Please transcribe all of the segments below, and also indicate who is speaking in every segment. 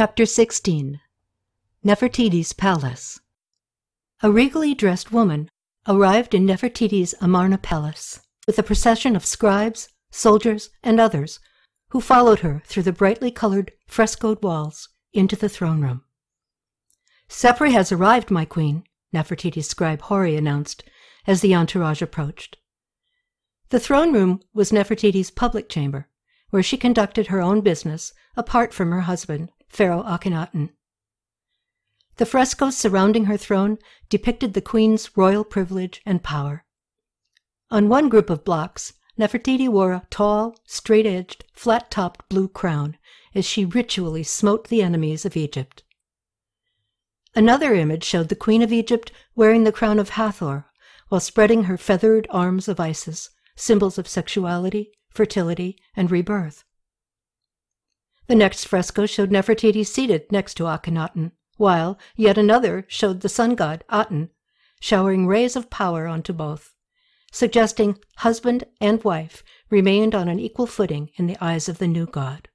Speaker 1: Chapter 16 Nefertiti's Palace A regally dressed woman arrived in Nefertiti's Amarna palace with a procession of scribes, soldiers, and others who followed her through the brightly colored frescoed walls into the throne room. Cepri has arrived, my queen, Nefertiti's scribe Hori announced as the entourage approached. The throne room was Nefertiti's public chamber, where she conducted her own business apart from her husband, Pharaoh Akhenaten. The frescoes surrounding her throne depicted the queen's royal privilege and power. On one group of blocks, Nefertiti wore a tall, straight edged, flat topped blue crown as she ritually smote the enemies of Egypt. Another image showed the Queen of Egypt wearing the crown of Hathor while spreading her feathered arms of Isis, symbols of sexuality, fertility, and rebirth. The next fresco showed Nefertiti seated next to Akhenaten, while yet another showed the sun god Aten showering rays of power onto both, suggesting husband and wife remained on an equal footing in the eyes of the new god.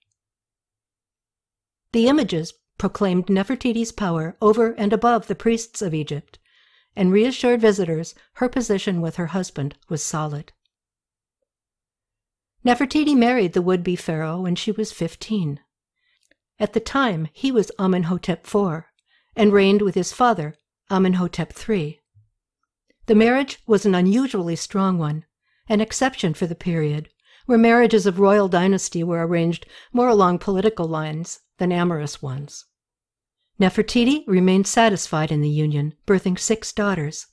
Speaker 1: The images proclaimed Nefertiti's power over and above the priests of Egypt and reassured visitors her position with her husband was solid. Nefertiti married the would be pharaoh when she was 15. At the time, he was Amenhotep IV and reigned with his father, Amenhotep III. The marriage was an unusually strong one, an exception for the period, where marriages of royal dynasty were arranged more along political lines than amorous ones. Nefertiti remained satisfied in the union, birthing six daughters.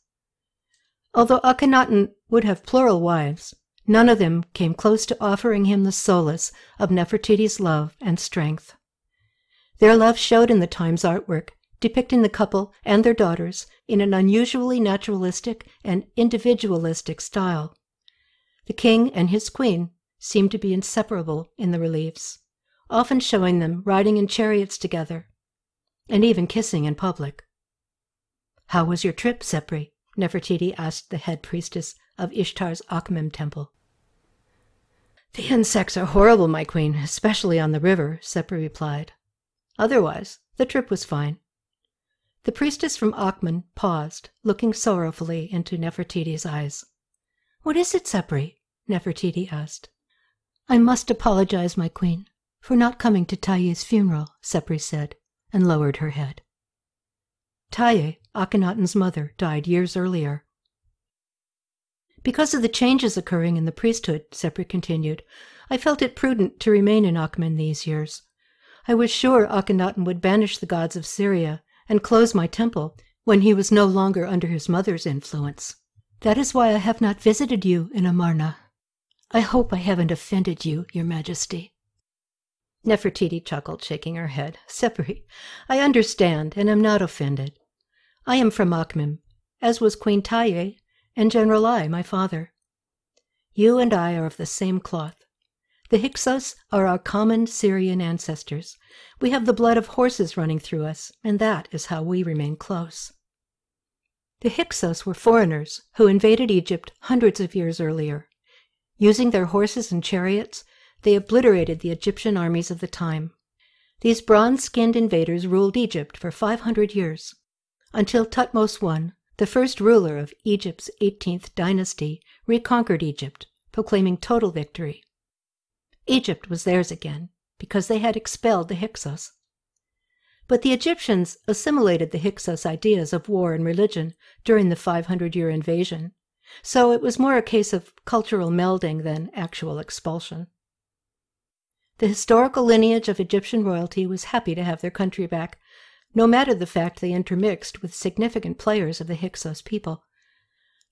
Speaker 1: Although Akhenaten would have plural wives, None of them came close to offering him the solace of Nefertiti's love and strength. Their love showed in the Times artwork, depicting the couple and their daughters in an unusually naturalistic and individualistic style. The king and his queen seemed to be inseparable in the reliefs, often showing them riding in chariots together, and even kissing in public. How was your trip, Cepri? Nefertiti asked the head priestess of Ishtar's Akhmim temple. The insects are horrible, my queen, especially on the river, Cepri replied. Otherwise, the trip was fine. The priestess from Akhmim paused, looking sorrowfully into Nefertiti's eyes. What is it, Cepri? Nefertiti asked. I must apologize, my queen, for not coming to Tiye's funeral, Cepri said, and lowered her head. Tiye, Akhenaten's mother, died years earlier. Because of the changes occurring in the priesthood, Cepri continued, I felt it prudent to remain in Akhmim these years. I was sure Akhenaten would banish the gods of Syria and close my temple when he was no longer under his mother's influence. That is why I have not visited you in Amarna. I hope I haven't offended you, your majesty. Nefertiti chuckled, shaking her head. Cepri, I understand and am not offended. I am from Akhmim, as was Queen Tiye and General Ai, my father. You and I are of the same cloth. The Hyksos are our common Syrian ancestors. We have the blood of horses running through us, and that is how we remain close. The Hyksos were foreigners who invaded Egypt hundreds of years earlier. Using their horses and chariots, they obliterated the Egyptian armies of the time. These bronze skinned invaders ruled Egypt for 500 years, until Thutmose I the first ruler of Egypt's 18th dynasty reconquered Egypt, proclaiming total victory. Egypt was theirs again because they had expelled the Hyksos. But the Egyptians assimilated the Hyksos ideas of war and religion during the 500 year invasion, so it was more a case of cultural melding than actual expulsion. The historical lineage of Egyptian royalty was happy to have their country back no matter the fact they intermixed with significant players of the Hyksos people.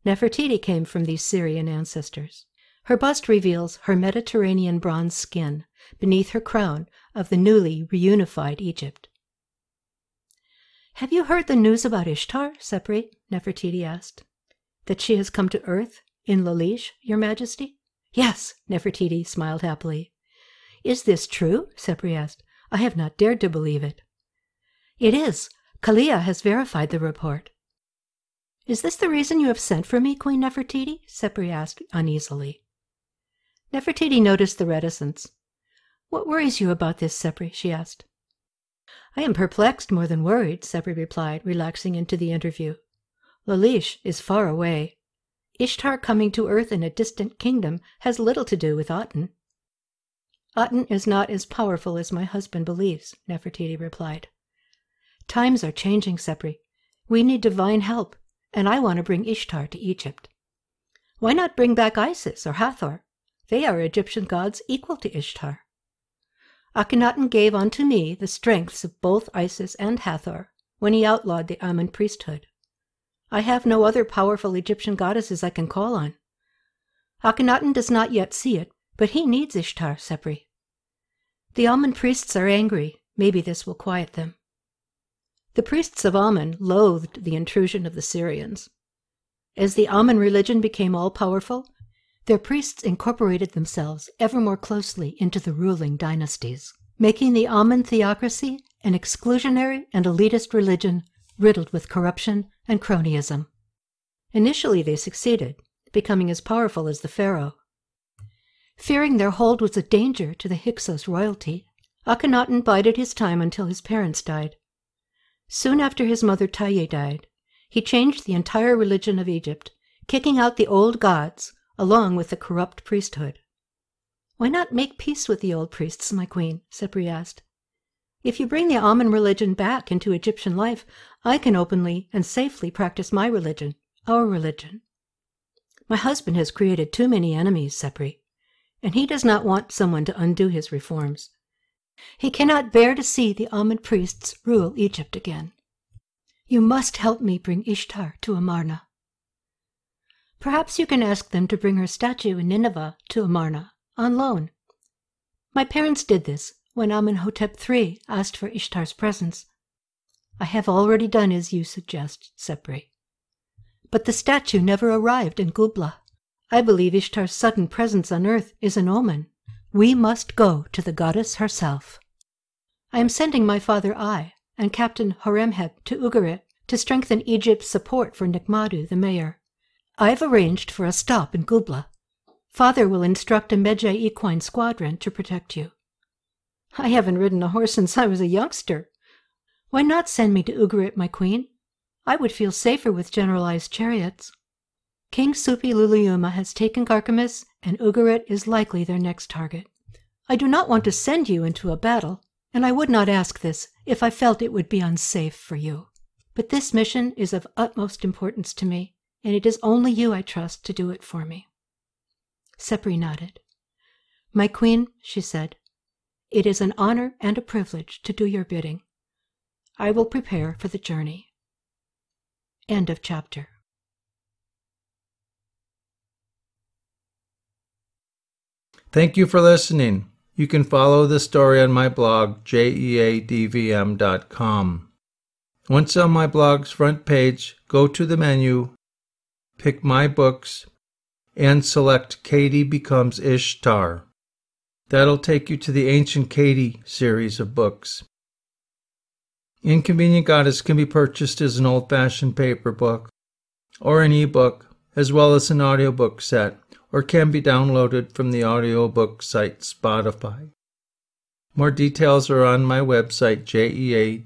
Speaker 1: Nefertiti came from these Syrian ancestors. Her bust reveals her Mediterranean bronze skin beneath her crown of the newly reunified Egypt. Have you heard the news about Ishtar, Cepri? Nefertiti asked. That she has come to earth in Lalish, your majesty? Yes, Nefertiti smiled happily. Is this true? Cepri asked. I have not dared to believe it. It is. Kalia has verified the report. Is this the reason you have sent for me, Queen Nefertiti? Cepri asked uneasily. Nefertiti noticed the reticence. What worries you about this, Cepri? she asked. I am perplexed more than worried, Cepri replied, relaxing into the interview. Lalish is far away. Ishtar coming to earth in a distant kingdom has little to do with Aten. Aten is not as powerful as my husband believes, Nefertiti replied. Times are changing, Cepri. We need divine help, and I want to bring Ishtar to Egypt. Why not bring back Isis or Hathor? They are Egyptian gods equal to Ishtar. Akhenaten gave unto me the strengths of both Isis and Hathor when he outlawed the Amun priesthood. I have no other powerful Egyptian goddesses I can call on. Akhenaten does not yet see it, but he needs Ishtar, Cepri. The Amun priests are angry. Maybe this will quiet them. The priests of Amun loathed the intrusion of the Syrians. As the Amun religion became all powerful, their priests incorporated themselves ever more closely into the ruling dynasties, making the Amun theocracy an exclusionary and elitist religion riddled with corruption and cronyism. Initially, they succeeded, becoming as powerful as the pharaoh. Fearing their hold was a danger to the Hyksos royalty, Akhenaten bided his time until his parents died. Soon after his mother Tiye died, he changed the entire religion of Egypt, kicking out the old gods along with the corrupt priesthood. Why not make peace with the old priests, my queen? Cepri asked. If you bring the Amun religion back into Egyptian life, I can openly and safely practice my religion, our religion. My husband has created too many enemies, Cepri, and he does not want someone to undo his reforms. He cannot bear to see the Amun priests rule Egypt again. You must help me bring Ishtar to Amarna. Perhaps you can ask them to bring her statue in Nineveh to Amarna on loan. My parents did this when Amenhotep III asked for Ishtar's presence. I have already done as you suggest, Cepri. But the statue never arrived in Gubla. I believe Ishtar's sudden presence on earth is an omen. We must go to the goddess herself. I am sending my father Ai and Captain Horemheb to Ugarit to strengthen Egypt's support for Nikmadu, the mayor. I've arranged for a stop in Gubla. Father will instruct a Medjay equine squadron to protect you. I haven't ridden a horse since I was a youngster. Why not send me to Ugarit, my queen? I would feel safer with General Ai's chariots. King Suppiluliuma has taken Carchemish, and Ugarit is likely their next target. I do not want to send you into a battle, and I would not ask this if I felt it would be unsafe for you. But this mission is of utmost importance to me, and it is only you I trust to do it for me. Cepri nodded. My queen, she said, it is an honor and a privilege to do your bidding. I will prepare for the journey. End of chapter.
Speaker 2: Thank you for listening. You can follow the story on my blog, jeadvm.com. Once on my blog's front page, go to the menu, pick My Books, and select Katie Becomes Ishtar. That'll take you to the Ancient Katie series of books. Inconvenient Goddess can be purchased as an old fashioned paper book or an ebook, as well as an audiobook set, or can be downloaded from the audiobook site Spotify. More details are on my website, jeadvm.com.